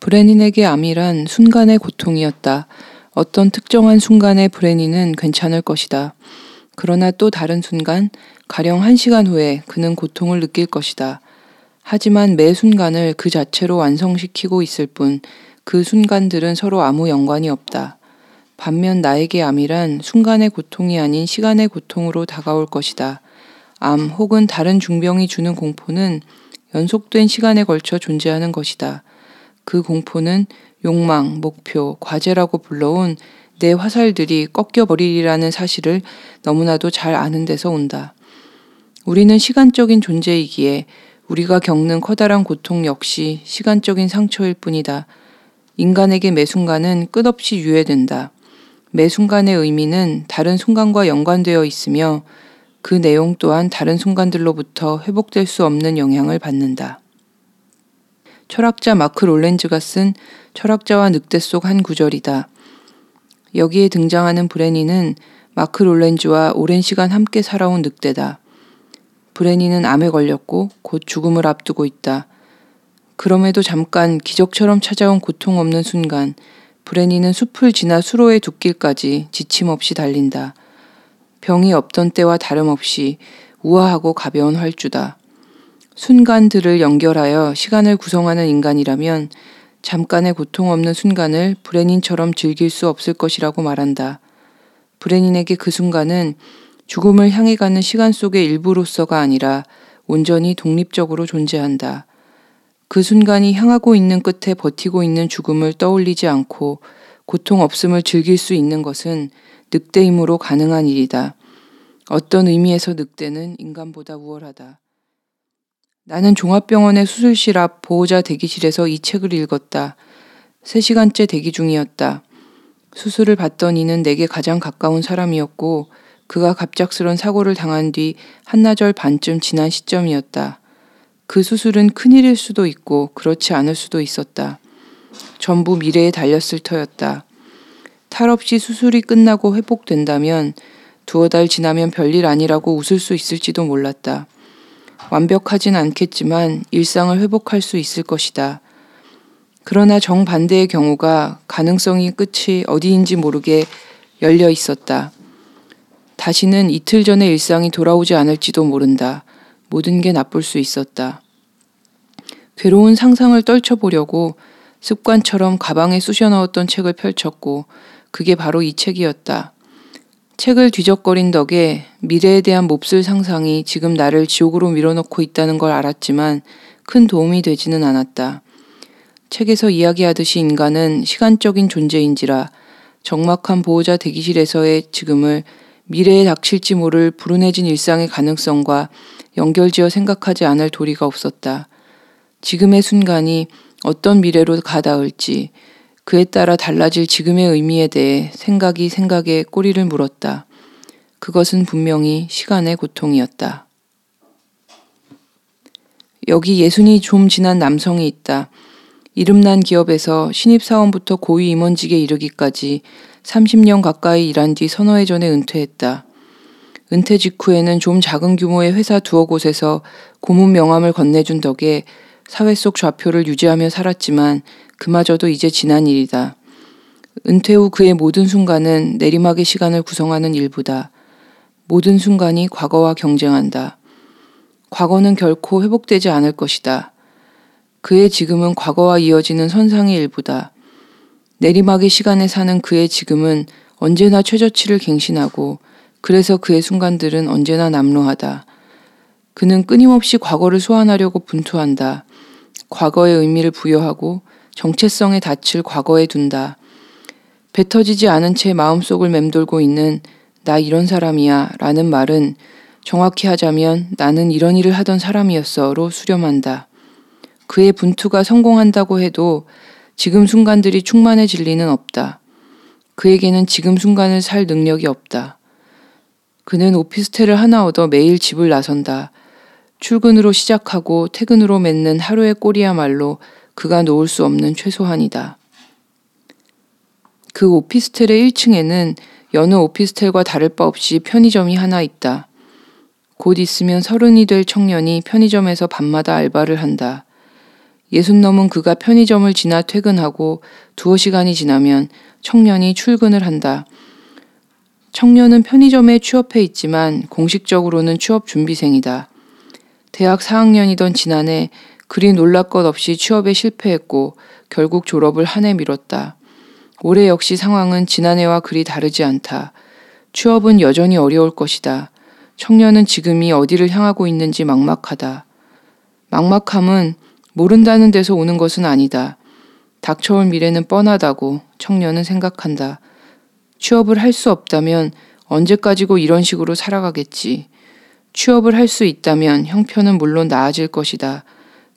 브레닌에게 암이란 순간의 고통이었다. 어떤 특정한 순간의 브레닌은 괜찮을 것이다. 그러나 또 다른 순간, 가령 한 시간 후에 그는 고통을 느낄 것이다. 하지만 매 순간을 그 자체로 완성시키고 있을 뿐 그 순간들은 서로 아무 연관이 없다. 반면 나에게 암이란 순간의 고통이 아닌 시간의 고통으로 다가올 것이다. 암 혹은 다른 중병이 주는 공포는 연속된 시간에 걸쳐 존재하는 것이다. 그 공포는 욕망, 목표, 과제라고 불러온 내 화살들이 꺾여버리리라는 사실을 너무나도 잘 아는 데서 온다. 우리는 시간적인 존재이기에 우리가 겪는 커다란 고통 역시 시간적인 상처일 뿐이다. 인간에게 매 순간은 끝없이 유예된다. 매 순간의 의미는 다른 순간과 연관되어 있으며 그 내용 또한 다른 순간들로부터 회복될 수 없는 영향을 받는다. 철학자 마크 롤렌즈가 쓴 철학자와 늑대 속 한 구절이다. 여기에 등장하는 브레니는 마크 롤렌즈와 오랜 시간 함께 살아온 늑대다. 브레니는 암에 걸렸고 곧 죽음을 앞두고 있다. 그럼에도 잠깐 기적처럼 찾아온 고통 없는 순간 브레니는 숲을 지나 수로의 둑길까지 지침 없이 달린다. 병이 없던 때와 다름없이 우아하고 가벼운 활주다. 순간들을 연결하여 시간을 구성하는 인간이라면 잠깐의 고통 없는 순간을 브레닌처럼 즐길 수 없을 것이라고 말한다. 브레닌에게 그 순간은 죽음을 향해 가는 시간 속의 일부로서가 아니라 온전히 독립적으로 존재한다. 그 순간이 향하고 있는 끝에 버티고 있는 죽음을 떠올리지 않고 고통 없음을 즐길 수 있는 것은 늑대임으로 가능한 일이다. 어떤 의미에서 늑대는 인간보다 우월하다. 나는 종합병원의 수술실 앞 보호자 대기실에서 이 책을 읽었다. 3시간째 대기 중이었다. 수술을 받던 이는 내게 가장 가까운 사람이었고 그가 갑작스런 사고를 당한 뒤 한나절 반쯤 지난 시점이었다. 그 수술은 큰일일 수도 있고 그렇지 않을 수도 있었다. 전부 미래에 달렸을 터였다. 탈 없이 수술이 끝나고 회복된다면 두어 달 지나면 별일 아니라고 웃을 수 있을지도 몰랐다. 완벽하진 않겠지만 일상을 회복할 수 있을 것이다. 그러나 정반대의 경우가 가능성이 끝이 어디인지 모르게 열려 있었다. 다시는 이틀 전의 일상이 돌아오지 않을지도 모른다. 모든 게 나쁠 수 있었다. 괴로운 상상을 떨쳐보려고 습관처럼 가방에 쑤셔 넣었던 책을 펼쳤고 그게 바로 이 책이었다. 책을 뒤적거린 덕에 미래에 대한 몹쓸 상상이 지금 나를 지옥으로 밀어넣고 있다는 걸 알았지만 큰 도움이 되지는 않았다. 책에서 이야기하듯이 인간은 시간적인 존재인지라 적막한 보호자 대기실에서의 지금을 미래에 닥칠지 모를 불운해진 일상의 가능성과 연결지어 생각하지 않을 도리가 없었다. 지금의 순간이 어떤 미래로 가닿을지 그에 따라 달라질 지금의 의미에 대해 생각이 생각에 꼬리를 물었다. 그것은 분명히 시간의 고통이었다. 여기 예순이 좀 지난 남성이 있다. 이름난 기업에서 신입사원부터 고위 임원직에 이르기까지 30년 가까이 일한 뒤 서너 해 전에 은퇴했다. 은퇴 직후에는 좀 작은 규모의 회사 두어 곳에서 고문 명함을 건네준 덕에 사회 속 좌표를 유지하며 살았지만 그마저도 이제 지난 일이다. 은퇴 후 그의 모든 순간은 내리막의 시간을 구성하는 일부다. 모든 순간이 과거와 경쟁한다. 과거는 결코 회복되지 않을 것이다. 그의 지금은 과거와 이어지는 선상의 일부다. 내리막의 시간에 사는 그의 지금은 언제나 최저치를 갱신하고 그래서 그의 순간들은 언제나 남루하다. 그는 끊임없이 과거를 소환하려고 분투한다. 과거의 의미를 부여하고 정체성에 닻을 과거에 둔다. 뱉어지지 않은 채 마음속을 맴돌고 있는 나 이런 사람이야 라는 말은 정확히 하자면 나는 이런 일을 하던 사람이었어로 수렴한다. 그의 분투가 성공한다고 해도 지금 순간들이 충만해질 리는 없다. 그에게는 지금 순간을 살 능력이 없다. 그는 오피스텔을 하나 얻어 매일 집을 나선다. 출근으로 시작하고 퇴근으로 맺는 하루의 꼴이야말로 그가 놓을 수 없는 최소한이다. 그 오피스텔의 1층에는 여느 오피스텔과 다를 바 없이 편의점이 하나 있다. 곧 있으면 서른이 될 청년이 편의점에서 밤마다 알바를 한다. 예순 넘은 그가 편의점을 지나 퇴근하고 두어 시간이 지나면 청년이 출근을 한다. 청년은 편의점에 취업해 있지만 공식적으로는 취업 준비생이다. 대학 4학년이던 지난해 그리 놀랄 것 없이 취업에 실패했고 결국 졸업을 한 해 미뤘다. 올해 역시 상황은 지난해와 그리 다르지 않다. 취업은 여전히 어려울 것이다. 청년은 지금이 어디를 향하고 있는지 막막하다. 막막함은 모른다는 데서 오는 것은 아니다. 닥쳐올 미래는 뻔하다고 청년은 생각한다. 취업을 할 수 없다면 언제까지고 이런 식으로 살아가겠지. 취업을 할 수 있다면 형편은 물론 나아질 것이다.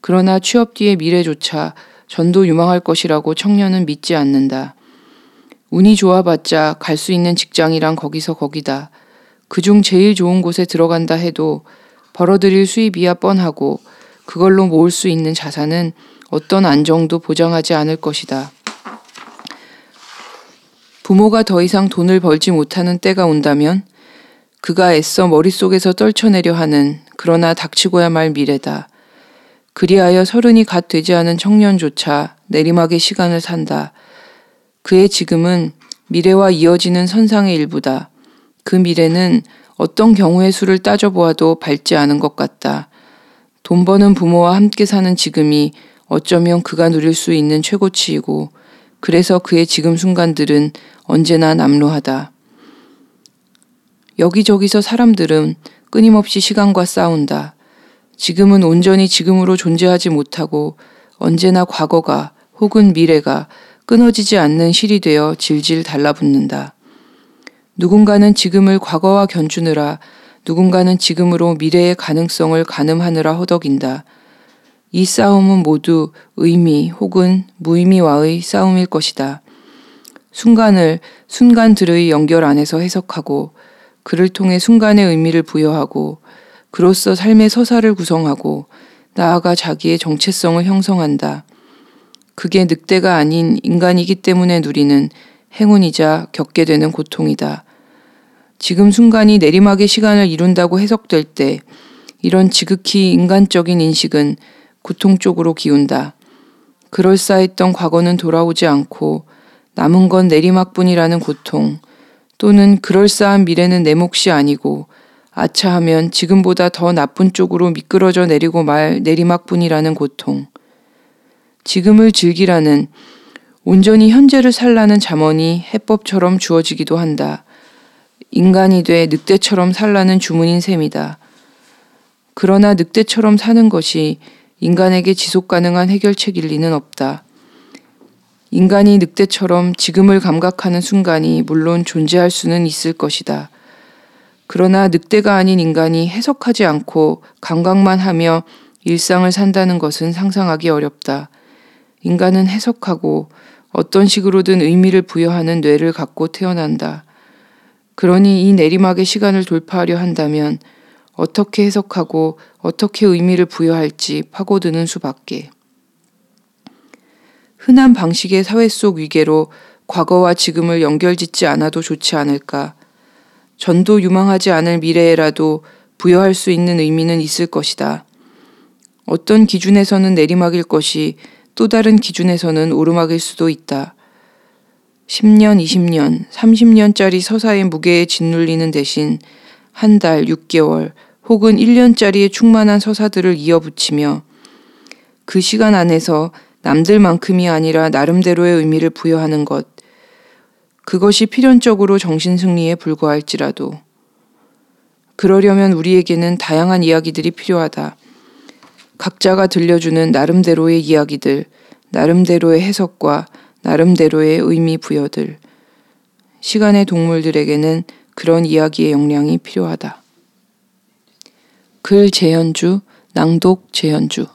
그러나 취업 뒤의 미래조차 전도 유망할 것이라고 청년은 믿지 않는다. 운이 좋아봤자 갈 수 있는 직장이란 거기서 거기다. 그중 제일 좋은 곳에 들어간다 해도 벌어들일 수입이야 뻔하고 그걸로 모을 수 있는 자산은 어떤 안정도 보장하지 않을 것이다. 부모가 더 이상 돈을 벌지 못하는 때가 온다면 그가 애써 머릿속에서 떨쳐내려 하는 그러나 닥치고야 말 미래다. 그리하여 서른이 갓 되지 않은 청년조차 내리막의 시간을 산다. 그의 지금은 미래와 이어지는 선상의 일부다. 그 미래는 어떤 경우의 수를 따져보아도 밝지 않은 것 같다. 돈 버는 부모와 함께 사는 지금이 어쩌면 그가 누릴 수 있는 최고치이고 그래서 그의 지금 순간들은 언제나 남루하다. 여기저기서 사람들은 끊임없이 시간과 싸운다. 지금은 온전히 지금으로 존재하지 못하고 언제나 과거가 혹은 미래가 끊어지지 않는 실이 되어 질질 달라붙는다. 누군가는 지금을 과거와 견주느라 누군가는 지금으로 미래의 가능성을 가늠하느라 허덕인다. 이 싸움은 모두 의미 혹은 무의미와의 싸움일 것이다. 순간을 순간들의 연결 안에서 해석하고 그를 통해 순간의 의미를 부여하고 그로써 삶의 서사를 구성하고 나아가 자기의 정체성을 형성한다. 그게 늑대가 아닌 인간이기 때문에 누리는 행운이자 겪게 되는 고통이다. 지금 순간이 내리막의 시간을 이룬다고 해석될 때 이런 지극히 인간적인 인식은 고통 쪽으로 기운다. 그럴싸했던 과거는 돌아오지 않고 남은 건 내리막뿐이라는 고통 또는 그럴싸한 미래는 내 몫이 아니고 아차하면 지금보다 더 나쁜 쪽으로 미끄러져 내리고 말 내리막뿐이라는 고통. 지금을 즐기라는 온전히 현재를 살라는 잠언이 해법처럼 주어지기도 한다. 인간이 돼 늑대처럼 살라는 주문인 셈이다. 그러나 늑대처럼 사는 것이 인간에게 지속 가능한 해결책일 리는 없다. 인간이 늑대처럼 지금을 감각하는 순간이 물론 존재할 수는 있을 것이다. 그러나 늑대가 아닌 인간이 해석하지 않고 감각만 하며 일상을 산다는 것은 상상하기 어렵다. 인간은 해석하고 어떤 식으로든 의미를 부여하는 뇌를 갖고 태어난다. 그러니 이 내리막의 시간을 돌파하려 한다면 어떻게 해석하고 어떻게 의미를 부여할지 파고드는 수밖에. 흔한 방식의 사회 속 위계로 과거와 지금을 연결짓지 않아도 좋지 않을까. 전도 유망하지 않을 미래에라도 부여할 수 있는 의미는 있을 것이다. 어떤 기준에서는 내리막일 것이 또 다른 기준에서는 오르막일 수도 있다. 10년, 20년, 30년짜리 서사의 무게에 짓눌리는 대신 한 달, 6개월 혹은 1년짜리의 충만한 서사들을 이어붙이며 그 시간 안에서 남들만큼이 아니라 나름대로의 의미를 부여하는 것. 그것이 필연적으로 정신승리에 불과할지라도. 그러려면 우리에게는 다양한 이야기들이 필요하다. 각자가 들려주는 나름대로의 이야기들, 나름대로의 해석과 나름대로의 의미 부여들. 시간의 동물들에게는 그런 이야기의 역량이 필요하다. 글 재현주, 낭독 재현주